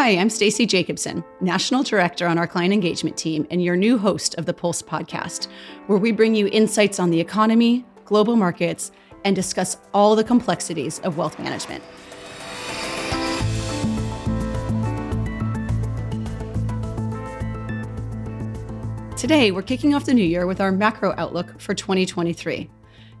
Hi, I'm Stacey Jacobson, National Director on our client engagement team and your new host of the Pulse podcast, where we bring you insights on the economy, global markets, and discuss all the complexities of wealth management. Today, we're kicking off the new year with our macro outlook for 2023.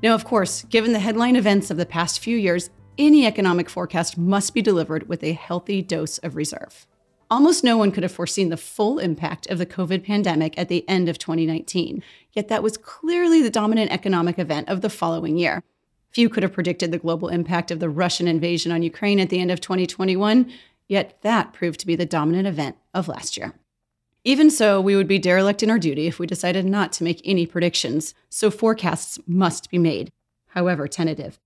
Now, of course, given the headline events of the past few years, any economic forecast must be delivered with a healthy dose of reserve. Almost no one could have foreseen the full impact of the COVID pandemic at the end of 2019, yet that was clearly the dominant economic event of the following year. Few could have predicted the global impact of the Russian invasion on Ukraine at the end of 2021, yet that proved to be the dominant event of last year. Even so, we would be derelict in our duty if we decided not to make any predictions, so forecasts must be made, however tentative.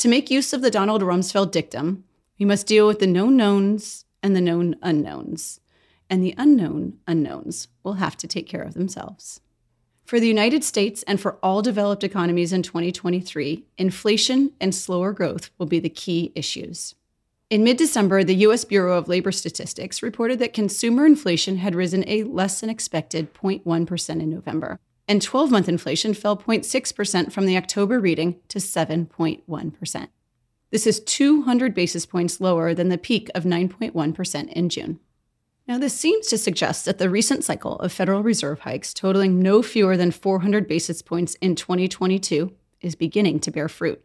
To make use of the Donald Rumsfeld dictum, we must deal with the known knowns and the known unknowns. And the unknown unknowns will have to take care of themselves. For the United States and for all developed economies in 2023, inflation and slower growth will be the key issues. In mid December, the U.S. Bureau of Labor Statistics reported that consumer inflation had risen a less than expected 0.1% in November and 12 month inflation fell 0.6% from the October reading to 7.1%. This is 200 basis points lower than the peak of 9.1% in June. Now, this seems to suggest that the recent cycle of Federal Reserve hikes, totaling no fewer than 400 basis points in 2022, is beginning to bear fruit.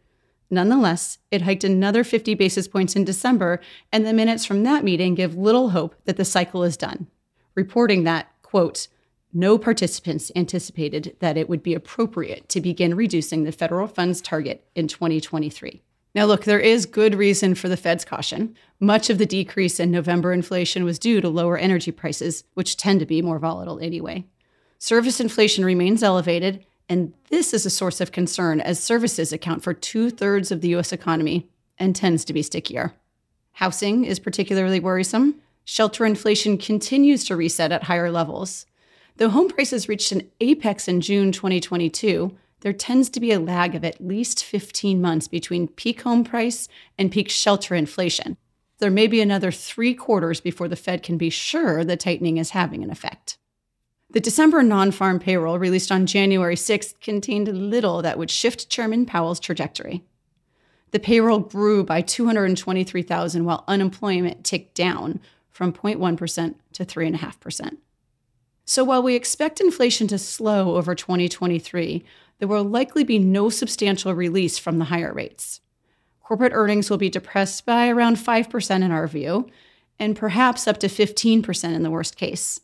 Nonetheless, it hiked another 50 basis points in December, and the minutes from that meeting give little hope that the cycle is done, reporting that, quote, no participants anticipated that it would be appropriate to begin reducing the federal funds target in 2023. Now, look, there is good reason for the Fed's caution. Much of the decrease in November inflation was due to lower energy prices, which tend to be more volatile anyway. Service inflation remains elevated, and this is a source of concern as services account for two thirds of the US economy and tends to be stickier. Housing is particularly worrisome. Shelter inflation continues to reset at higher levels. Though home prices reached an apex in June 2022, there tends to be a lag of at least 15 months between peak home price and peak shelter inflation. There may be another three quarters before the Fed can be sure the tightening is having an effect. The December non farm payroll released on January 6th contained little that would shift Chairman Powell's trajectory. The payroll grew by 223,000 while unemployment ticked down from 0.1% to 3.5%. So while we expect inflation to slow over 2023, there will likely be no substantial release from the higher rates. Corporate earnings will be depressed by around 5% in our view, and perhaps up to 15% in the worst case.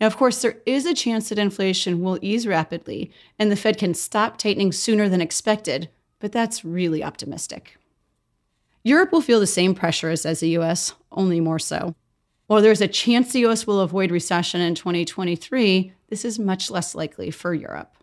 Now, of course, there is a chance that inflation will ease rapidly and the Fed can stop tightening sooner than expected, but that's really optimistic. Europe will feel the same pressures as the US, only more so. While there's a chance the US will avoid recession in 2023, this is much less likely for Europe.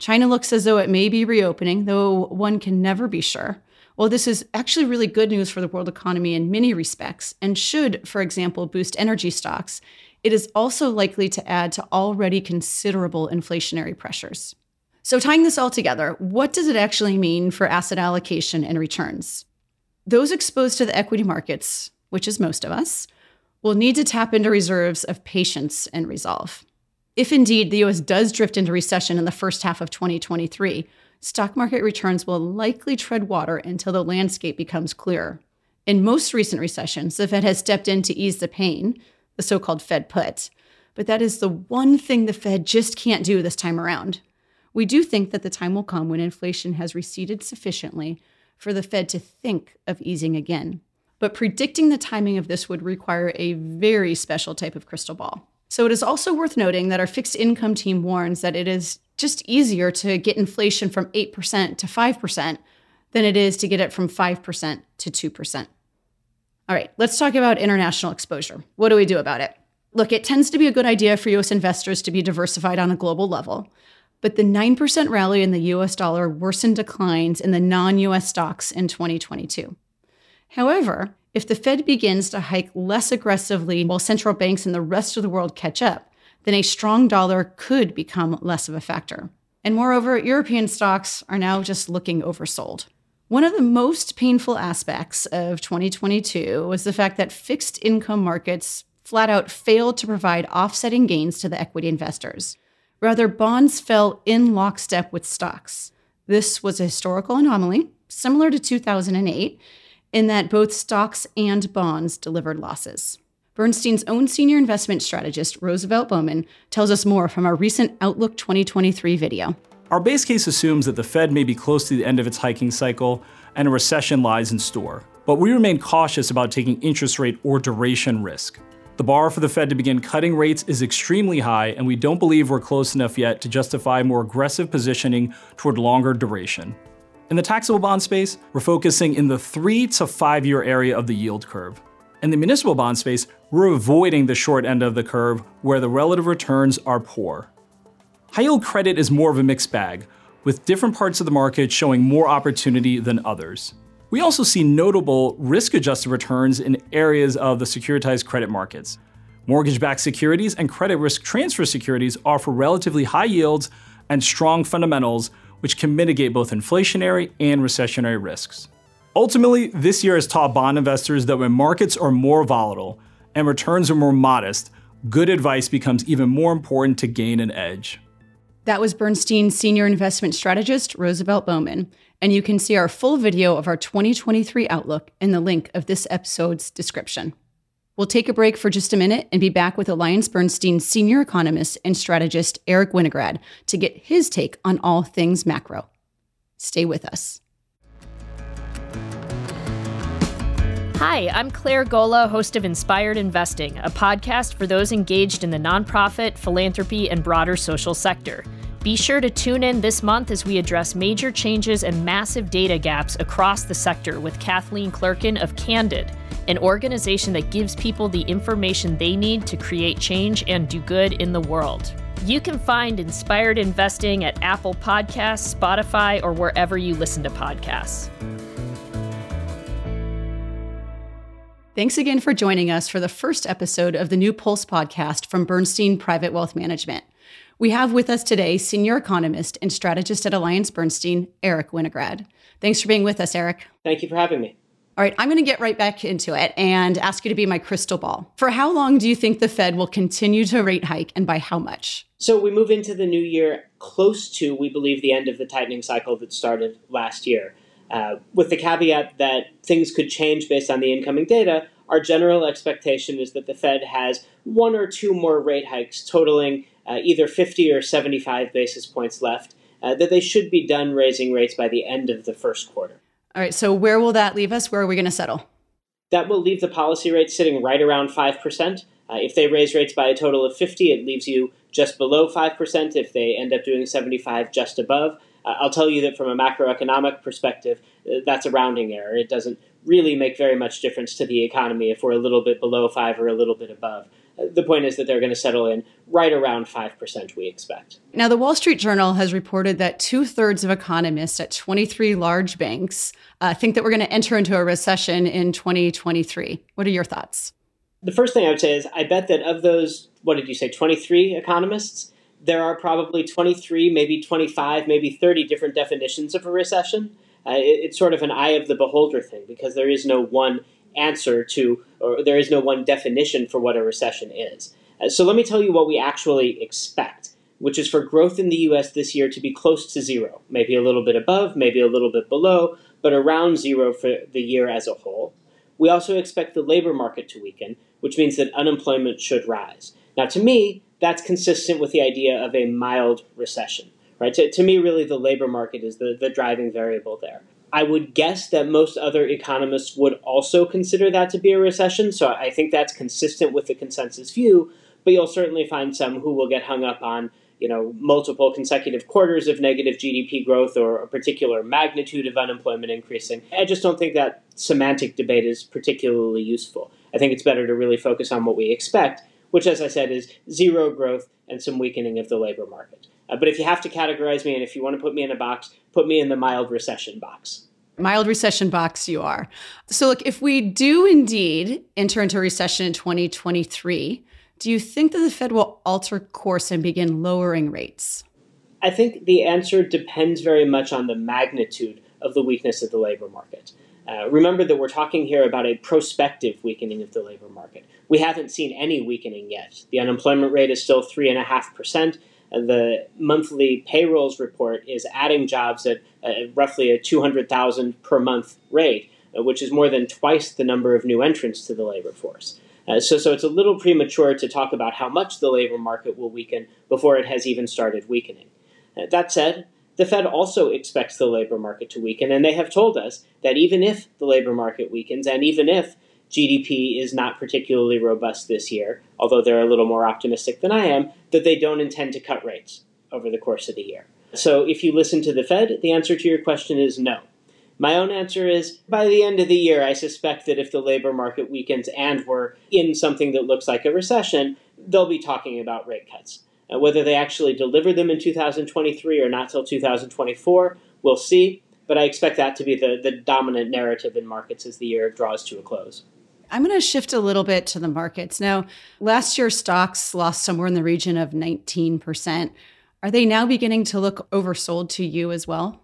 China looks as though it may be reopening, though one can never be sure. While this is actually really good news for the world economy in many respects and should, for example, boost energy stocks, it is also likely to add to already considerable inflationary pressures. So, tying this all together, what does it actually mean for asset allocation and returns? Those exposed to the equity markets, which is most of us, will need to tap into reserves of patience and resolve. If indeed the US does drift into recession in the first half of 2023, stock market returns will likely tread water until the landscape becomes clearer. In most recent recessions, the Fed has stepped in to ease the pain, the so called Fed put. But that is the one thing the Fed just can't do this time around. We do think that the time will come when inflation has receded sufficiently for the Fed to think of easing again. But predicting the timing of this would require a very special type of crystal ball. So it is also worth noting that our fixed income team warns that it is just easier to get inflation from 8% to 5% than it is to get it from 5% to 2%. All right, let's talk about international exposure. What do we do about it? Look, it tends to be a good idea for US investors to be diversified on a global level, but the 9% rally in the US dollar worsened declines in the non US stocks in 2022. However, if the Fed begins to hike less aggressively while central banks in the rest of the world catch up, then a strong dollar could become less of a factor. And moreover, European stocks are now just looking oversold. One of the most painful aspects of 2022 was the fact that fixed income markets flat out failed to provide offsetting gains to the equity investors. Rather, bonds fell in lockstep with stocks. This was a historical anomaly, similar to 2008, in that both stocks and bonds delivered losses. Bernstein's own senior investment strategist, Roosevelt Bowman, tells us more from our recent Outlook 2023 video. Our base case assumes that the Fed may be close to the end of its hiking cycle and a recession lies in store. But we remain cautious about taking interest rate or duration risk. The bar for the Fed to begin cutting rates is extremely high, and we don't believe we're close enough yet to justify more aggressive positioning toward longer duration. In the taxable bond space, we're focusing in the three to five year area of the yield curve. In the municipal bond space, we're avoiding the short end of the curve where the relative returns are poor. High yield credit is more of a mixed bag, with different parts of the market showing more opportunity than others. We also see notable risk adjusted returns in areas of the securitized credit markets. Mortgage backed securities and credit risk transfer securities offer relatively high yields and strong fundamentals, which can mitigate both inflationary and recessionary risks. Ultimately, this year has taught bond investors that when markets are more volatile and returns are more modest, good advice becomes even more important to gain an edge. That was Bernstein's senior investment strategist, Roosevelt Bowman. And you can see our full video of our 2023 outlook in the link of this episode's description. We'll take a break for just a minute and be back with Alliance Bernstein senior economist and strategist Eric Winograd to get his take on all things macro. Stay with us. Hi, I'm Claire Gola, host of Inspired Investing, a podcast for those engaged in the nonprofit, philanthropy, and broader social sector. Be sure to tune in this month as we address major changes and massive data gaps across the sector with Kathleen Clerkin of Candid, an organization that gives people the information they need to create change and do good in the world. You can find Inspired Investing at Apple Podcasts, Spotify, or wherever you listen to podcasts. Thanks again for joining us for the first episode of the new Pulse podcast from Bernstein Private Wealth Management. We have with us today senior economist and strategist at Alliance Bernstein, Eric Winograd. Thanks for being with us, Eric. Thank you for having me. All right, I'm going to get right back into it and ask you to be my crystal ball. For how long do you think the Fed will continue to rate hike and by how much? So we move into the new year close to, we believe, the end of the tightening cycle that started last year. Uh, with the caveat that things could change based on the incoming data, our general expectation is that the Fed has one or two more rate hikes totaling uh, either 50 or 75 basis points left, uh, that they should be done raising rates by the end of the first quarter. All right, so where will that leave us? Where are we going to settle? That will leave the policy rate sitting right around 5%. Uh, if they raise rates by a total of 50, it leaves you just below 5%. If they end up doing 75, just above. Uh, I'll tell you that from a macroeconomic perspective, uh, that's a rounding error. It doesn't really make very much difference to the economy if we're a little bit below 5 or a little bit above. The point is that they're going to settle in right around 5%, we expect. Now, the Wall Street Journal has reported that two thirds of economists at 23 large banks uh, think that we're going to enter into a recession in 2023. What are your thoughts? The first thing I would say is I bet that of those, what did you say, 23 economists, there are probably 23, maybe 25, maybe 30 different definitions of a recession. Uh, it, it's sort of an eye of the beholder thing because there is no one answer to, or there is no one definition for what a recession is. Uh, so let me tell you what we actually expect, which is for growth in the US this year to be close to zero, maybe a little bit above, maybe a little bit below, but around zero for the year as a whole. We also expect the labor market to weaken, which means that unemployment should rise. Now, to me, that's consistent with the idea of a mild recession. Right? To, to me, really, the labor market is the, the driving variable there. I would guess that most other economists would also consider that to be a recession, so I think that's consistent with the consensus view, but you'll certainly find some who will get hung up on you know multiple consecutive quarters of negative GDP growth or a particular magnitude of unemployment increasing. I just don't think that semantic debate is particularly useful. I think it's better to really focus on what we expect which, as I said, is zero growth and some weakening of the labor market. Uh, but if you have to categorize me and if you want to put me in a box, put me in the mild recession box. Mild recession box, you are. So, look, if we do indeed enter into a recession in 2023, do you think that the Fed will alter course and begin lowering rates? I think the answer depends very much on the magnitude of the weakness of the labor market. Uh, remember that we're talking here about a prospective weakening of the labor market. We haven't seen any weakening yet. The unemployment rate is still 3.5%. The monthly payrolls report is adding jobs at uh, roughly a 200,000 per month rate, uh, which is more than twice the number of new entrants to the labor force. Uh, so, so it's a little premature to talk about how much the labor market will weaken before it has even started weakening. Uh, that said, the Fed also expects the labor market to weaken, and they have told us that even if the labor market weakens, and even if GDP is not particularly robust this year, although they're a little more optimistic than I am, that they don't intend to cut rates over the course of the year. So if you listen to the Fed, the answer to your question is no. My own answer is by the end of the year, I suspect that if the labor market weakens and we're in something that looks like a recession, they'll be talking about rate cuts. Uh, whether they actually deliver them in 2023 or not till 2024, we'll see. But I expect that to be the, the dominant narrative in markets as the year draws to a close. I'm going to shift a little bit to the markets. Now, last year stocks lost somewhere in the region of 19%. Are they now beginning to look oversold to you as well?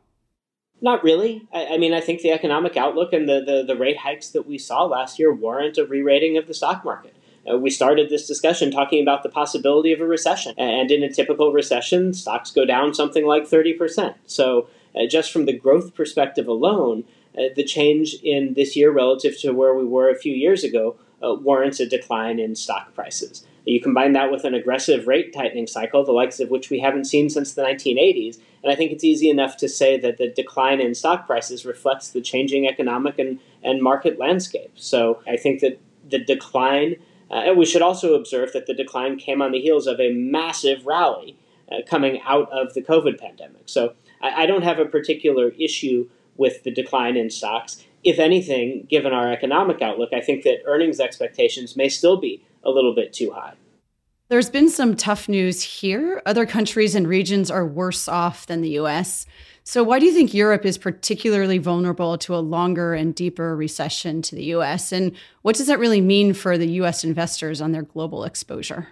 Not really. I, I, mean, I think the economic outlook and the, the, the, rate hikes that we saw last year warrant a re rating of the stock market. Uh, we started this discussion talking about the possibility of a recession. And in a typical recession, stocks go down something like 30%. So, uh, just from the growth perspective alone, uh, the change in this year relative to where we were a few years ago uh, warrants a decline in stock prices. You combine that with an aggressive rate tightening cycle, the likes of which we haven't seen since the 1980s, and I think it's easy enough to say that the decline in stock prices reflects the changing economic and, and market landscape. So I think that the decline, uh, and we should also observe that the decline came on the heels of a massive rally uh, coming out of the COVID pandemic. So I, I don't have a particular issue with the decline in stocks. If anything, given our economic outlook, I think that earnings expectations may still be a little bit too high. There's been some tough news here. Other countries and regions are worse off than the US. So, why do you think Europe is particularly vulnerable to a longer and deeper recession to the US? And what does that really mean for the US investors on their global exposure?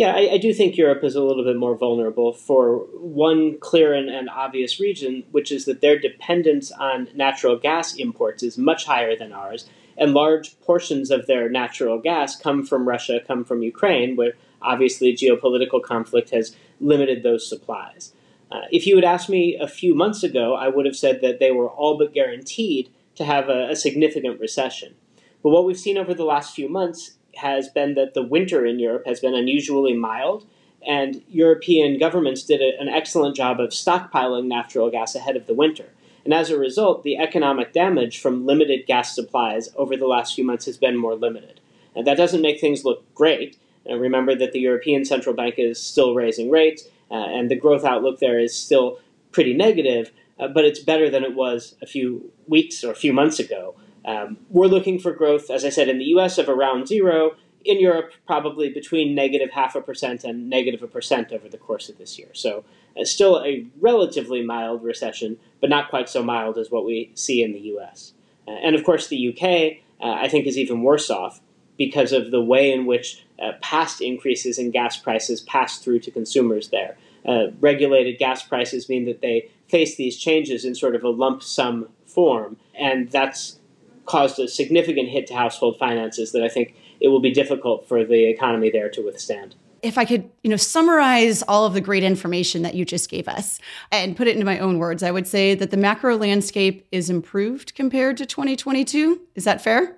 Yeah, I, I, do think Europe is a little bit more vulnerable for one clear and, and, obvious reason, which is that their dependence on natural gas imports is much higher than ours, and large portions of their natural gas come from Russia, come from Ukraine, where obviously geopolitical conflict has limited those supplies. Uh, if you had asked me a few months ago, I would have said that they were all but guaranteed to have a, a significant recession. But what we've seen over the last few months has been that the winter in Europe has been unusually mild, and European governments did a, an excellent job of stockpiling natural gas ahead of the winter. And as a result, the economic damage from limited gas supplies over the last few months has been more limited. And that doesn't make things look great. And remember that the European Central Bank is still raising rates, uh, and the growth outlook there is still pretty negative, uh, but it's better than it was a few weeks or a few months ago. Um, we're looking for growth, as I said, in the US of around zero. In Europe, probably between negative half a percent and negative a percent over the course of this year. So, uh, still a relatively mild recession, but not quite so mild as what we see in the US. Uh, and of course, the UK, uh, I think, is even worse off because of the way in which uh, past increases in gas prices pass through to consumers there. Uh, regulated gas prices mean that they face these changes in sort of a lump sum form, and that's caused a significant hit to household finances that I think it will be difficult for the economy there to withstand. If I could, you know, summarize all of the great information that you just gave us and put it into my own words, I would say that the macro landscape is improved compared to 2022. Is that fair?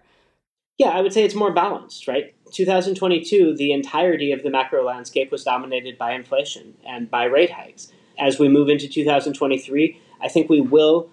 Yeah, I would say it's more balanced, right? 2022, the entirety of the macro landscape was dominated by inflation and by rate hikes. As we move into 2023, I think we will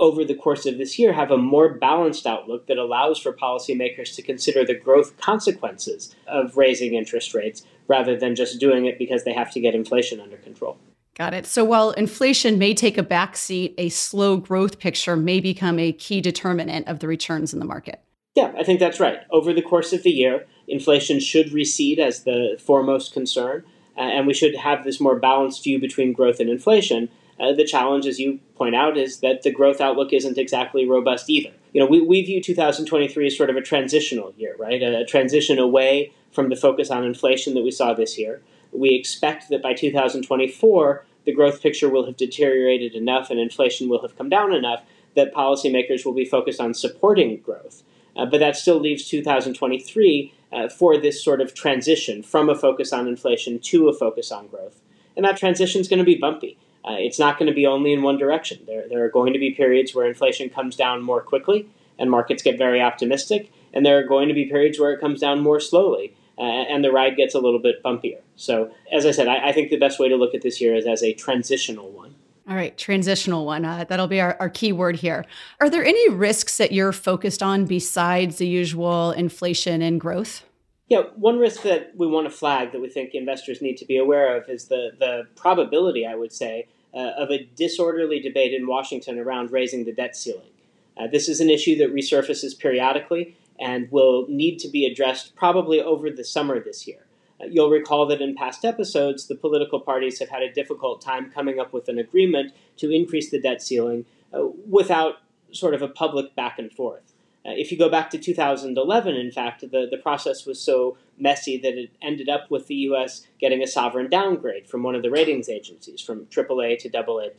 over the course of this year have a more balanced outlook that allows for policymakers to consider the growth consequences of raising interest rates rather than just doing it because they have to get inflation under control. Got it. So while inflation may take a backseat, a slow growth picture may become a key determinant of the returns in the market. Yeah, I think that's right. Over the course of the year, inflation should recede as the foremost concern, uh, and we should have this more balanced view between growth and inflation. Uh, the challenge, as you point out, is that the growth outlook isn't exactly robust either. You know, we, we view 2023 as sort of a transitional year, right? A, a transition away from the focus on inflation that we saw this year. We expect that by 2024, the growth picture will have deteriorated enough and inflation will have come down enough that policymakers will be focused on supporting growth. Uh, but that still leaves 2023 uh, for this sort of transition from a focus on inflation to a focus on growth. And that transition is going to be bumpy. Uh, it's not going to be only in one direction. There, there are going to be periods where inflation comes down more quickly and markets get very optimistic, and there are going to be periods where it comes down more slowly uh, and the ride gets a little bit bumpier. So, as I said, I, I, think the best way to look at this year is as a transitional one. All right, transitional one. Uh, that'll be our, our key word here. Are there any risks that you're focused on besides the usual inflation and growth? Yeah, one risk that we want to flag that we think investors need to be aware of is the, the probability, I would say, uh, of a disorderly debate in Washington around raising the debt ceiling. Uh, this is an issue that resurfaces periodically and will need to be addressed probably over the summer this year. Uh, you'll recall that in past episodes, the political parties have had a difficult time coming up with an agreement to increase the debt ceiling uh, without sort of a public back and forth. Uh, if you go back to 2011, in fact, the, the process was so messy that it ended up with the U.S. getting a sovereign downgrade from one of the ratings agencies, from AAA to AA+.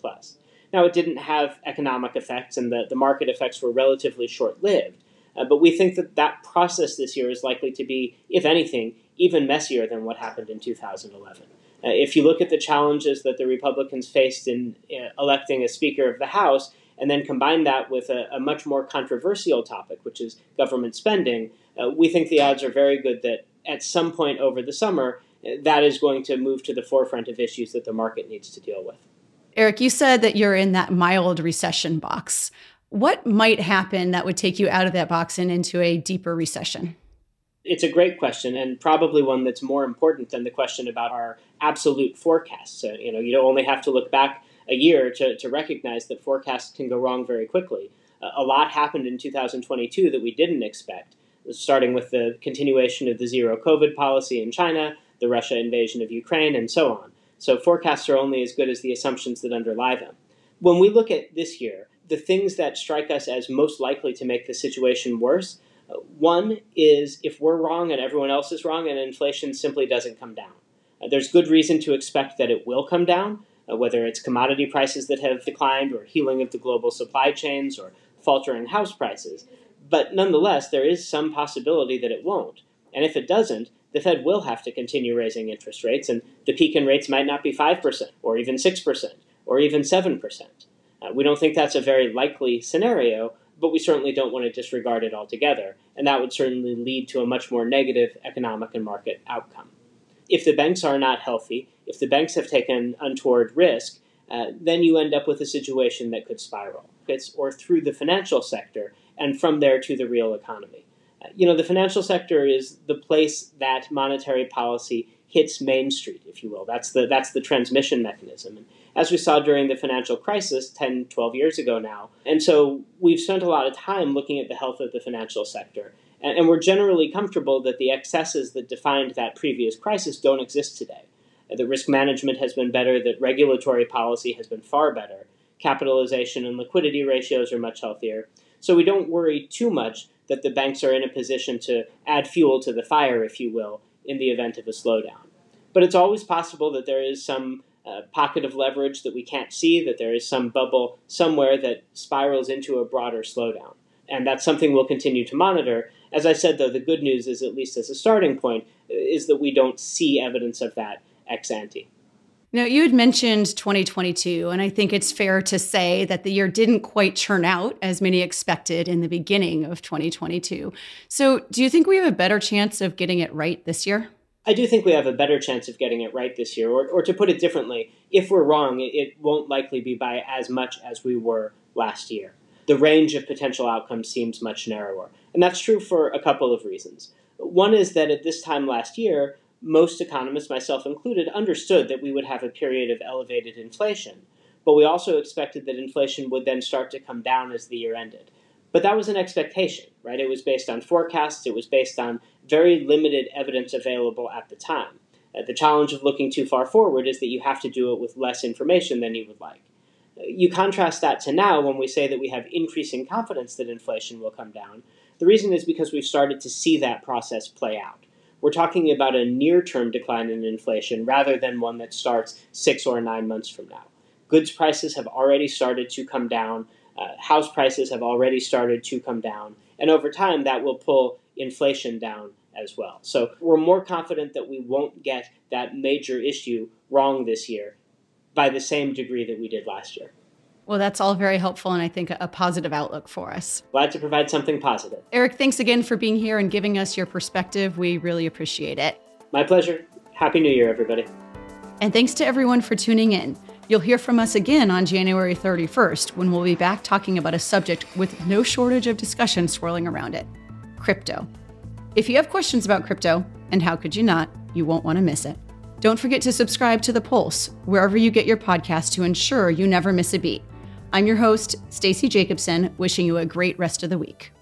Now, it didn't have economic effects, and the, the market effects were relatively short lived. Uh, but we think that that process this year is likely to be, if anything, even messier than what happened in 2011. Uh, if you look at the challenges that the Republicans faced in uh, electing a Speaker of the House, and then combine that with a, a much more controversial topic, which is government spending, uh, we think the odds are very good that at some point over the summer, uh, that is going to move to the forefront of issues that the market needs to deal with. Eric, you said that you're in that mild recession box. What might happen that would take you out of that box and into a deeper recession? It's a great question, and probably one that's more important than the question about our absolute forecasts. So, you know, you don't only have to look back a year to, to recognize that forecasts can go wrong very quickly. Uh, a lot happened in 2022 that we didn't expect, starting with the continuation of the zero COVID policy in China, the Russia invasion of Ukraine, and so on. So forecasts are only as good as the assumptions that underlie them. When we look at this year, the things that strike us as most likely to make the situation worse uh, one is if we're wrong and everyone else is wrong and inflation simply doesn't come down. Uh, there's good reason to expect that it will come down, uh, whether it's commodity prices that have declined or healing of the global supply chains or faltering house prices. But nonetheless, there is some possibility that it won't. And if it doesn't, the Fed will have to continue raising interest rates, and the peak in rates might not be 5% or even 6% or even 7%. Uh, we don't think that's a very likely scenario, but we certainly don't want to disregard it altogether, and that would certainly lead to a much more negative economic and market outcome. If the banks are not healthy, if the banks have taken untoward risk, uh, then you end up with a situation that could spiral, it's, or through the financial sector, and from there to the real economy. Uh, you know, the financial sector is the place that monetary policy hits Main Street, if you will. That's the that's the transmission mechanism. And as we saw during the financial crisis 10, 12 years ago now. And so we've spent a lot of time looking at the health of the financial sector. And, and we're generally comfortable that the excesses that defined that previous crisis don't exist today. That risk management has been better, that regulatory policy has been far better, capitalization and liquidity ratios are much healthier. So we don't worry too much that the banks are in a position to add fuel to the fire, if you will, in the event of a slowdown. But it's always possible that there is some uh, pocket of leverage that we can't see, that there is some bubble somewhere that spirals into a broader slowdown. And that's something we'll continue to monitor. As I said, though, the good news is, at least as a starting point, is that we don't see evidence of that ex ante. Now, you had mentioned 2022, and I think it's fair to say that the year didn't quite turn out as many expected in the beginning of 2022. So, do you think we have a better chance of getting it right this year? I do think we have a better chance of getting it right this year. Or, or to put it differently, if we're wrong, it won't likely be by as much as we were last year. The range of potential outcomes seems much narrower. And that's true for a couple of reasons. One is that at this time last year, most economists, myself included, understood that we would have a period of elevated inflation, but we also expected that inflation would then start to come down as the year ended. But that was an expectation, right? It was based on forecasts, it was based on very limited evidence available at the time. Uh, the challenge of looking too far forward is that you have to do it with less information than you would like. Uh, you contrast that to now when we say that we have increasing confidence that inflation will come down. The reason is because we've started to see that process play out we're talking about a near term decline in inflation rather than one that starts six or nine months from now. Goods prices have already started to come down. Uh, house prices have already started to come down, and over time that will pull inflation down as well. So we're more confident that we won't get that major issue wrong this year by the same degree that we did last year. Well, that's all very helpful and I think a positive outlook for us. Glad to provide something positive. Eric, thanks again for being here and giving us your perspective. We really appreciate it. My pleasure. Happy New Year, everybody. And thanks to everyone for tuning in. You'll hear from us again on January 31st when we'll be back talking about a subject with no shortage of discussion swirling around it crypto. If you have questions about crypto, and how could you not, you won't want to miss it. Don't forget to subscribe to The Pulse, wherever you get your podcast to ensure you never miss a beat. I'm your host, Stacey Jacobson, wishing you a great rest of the week.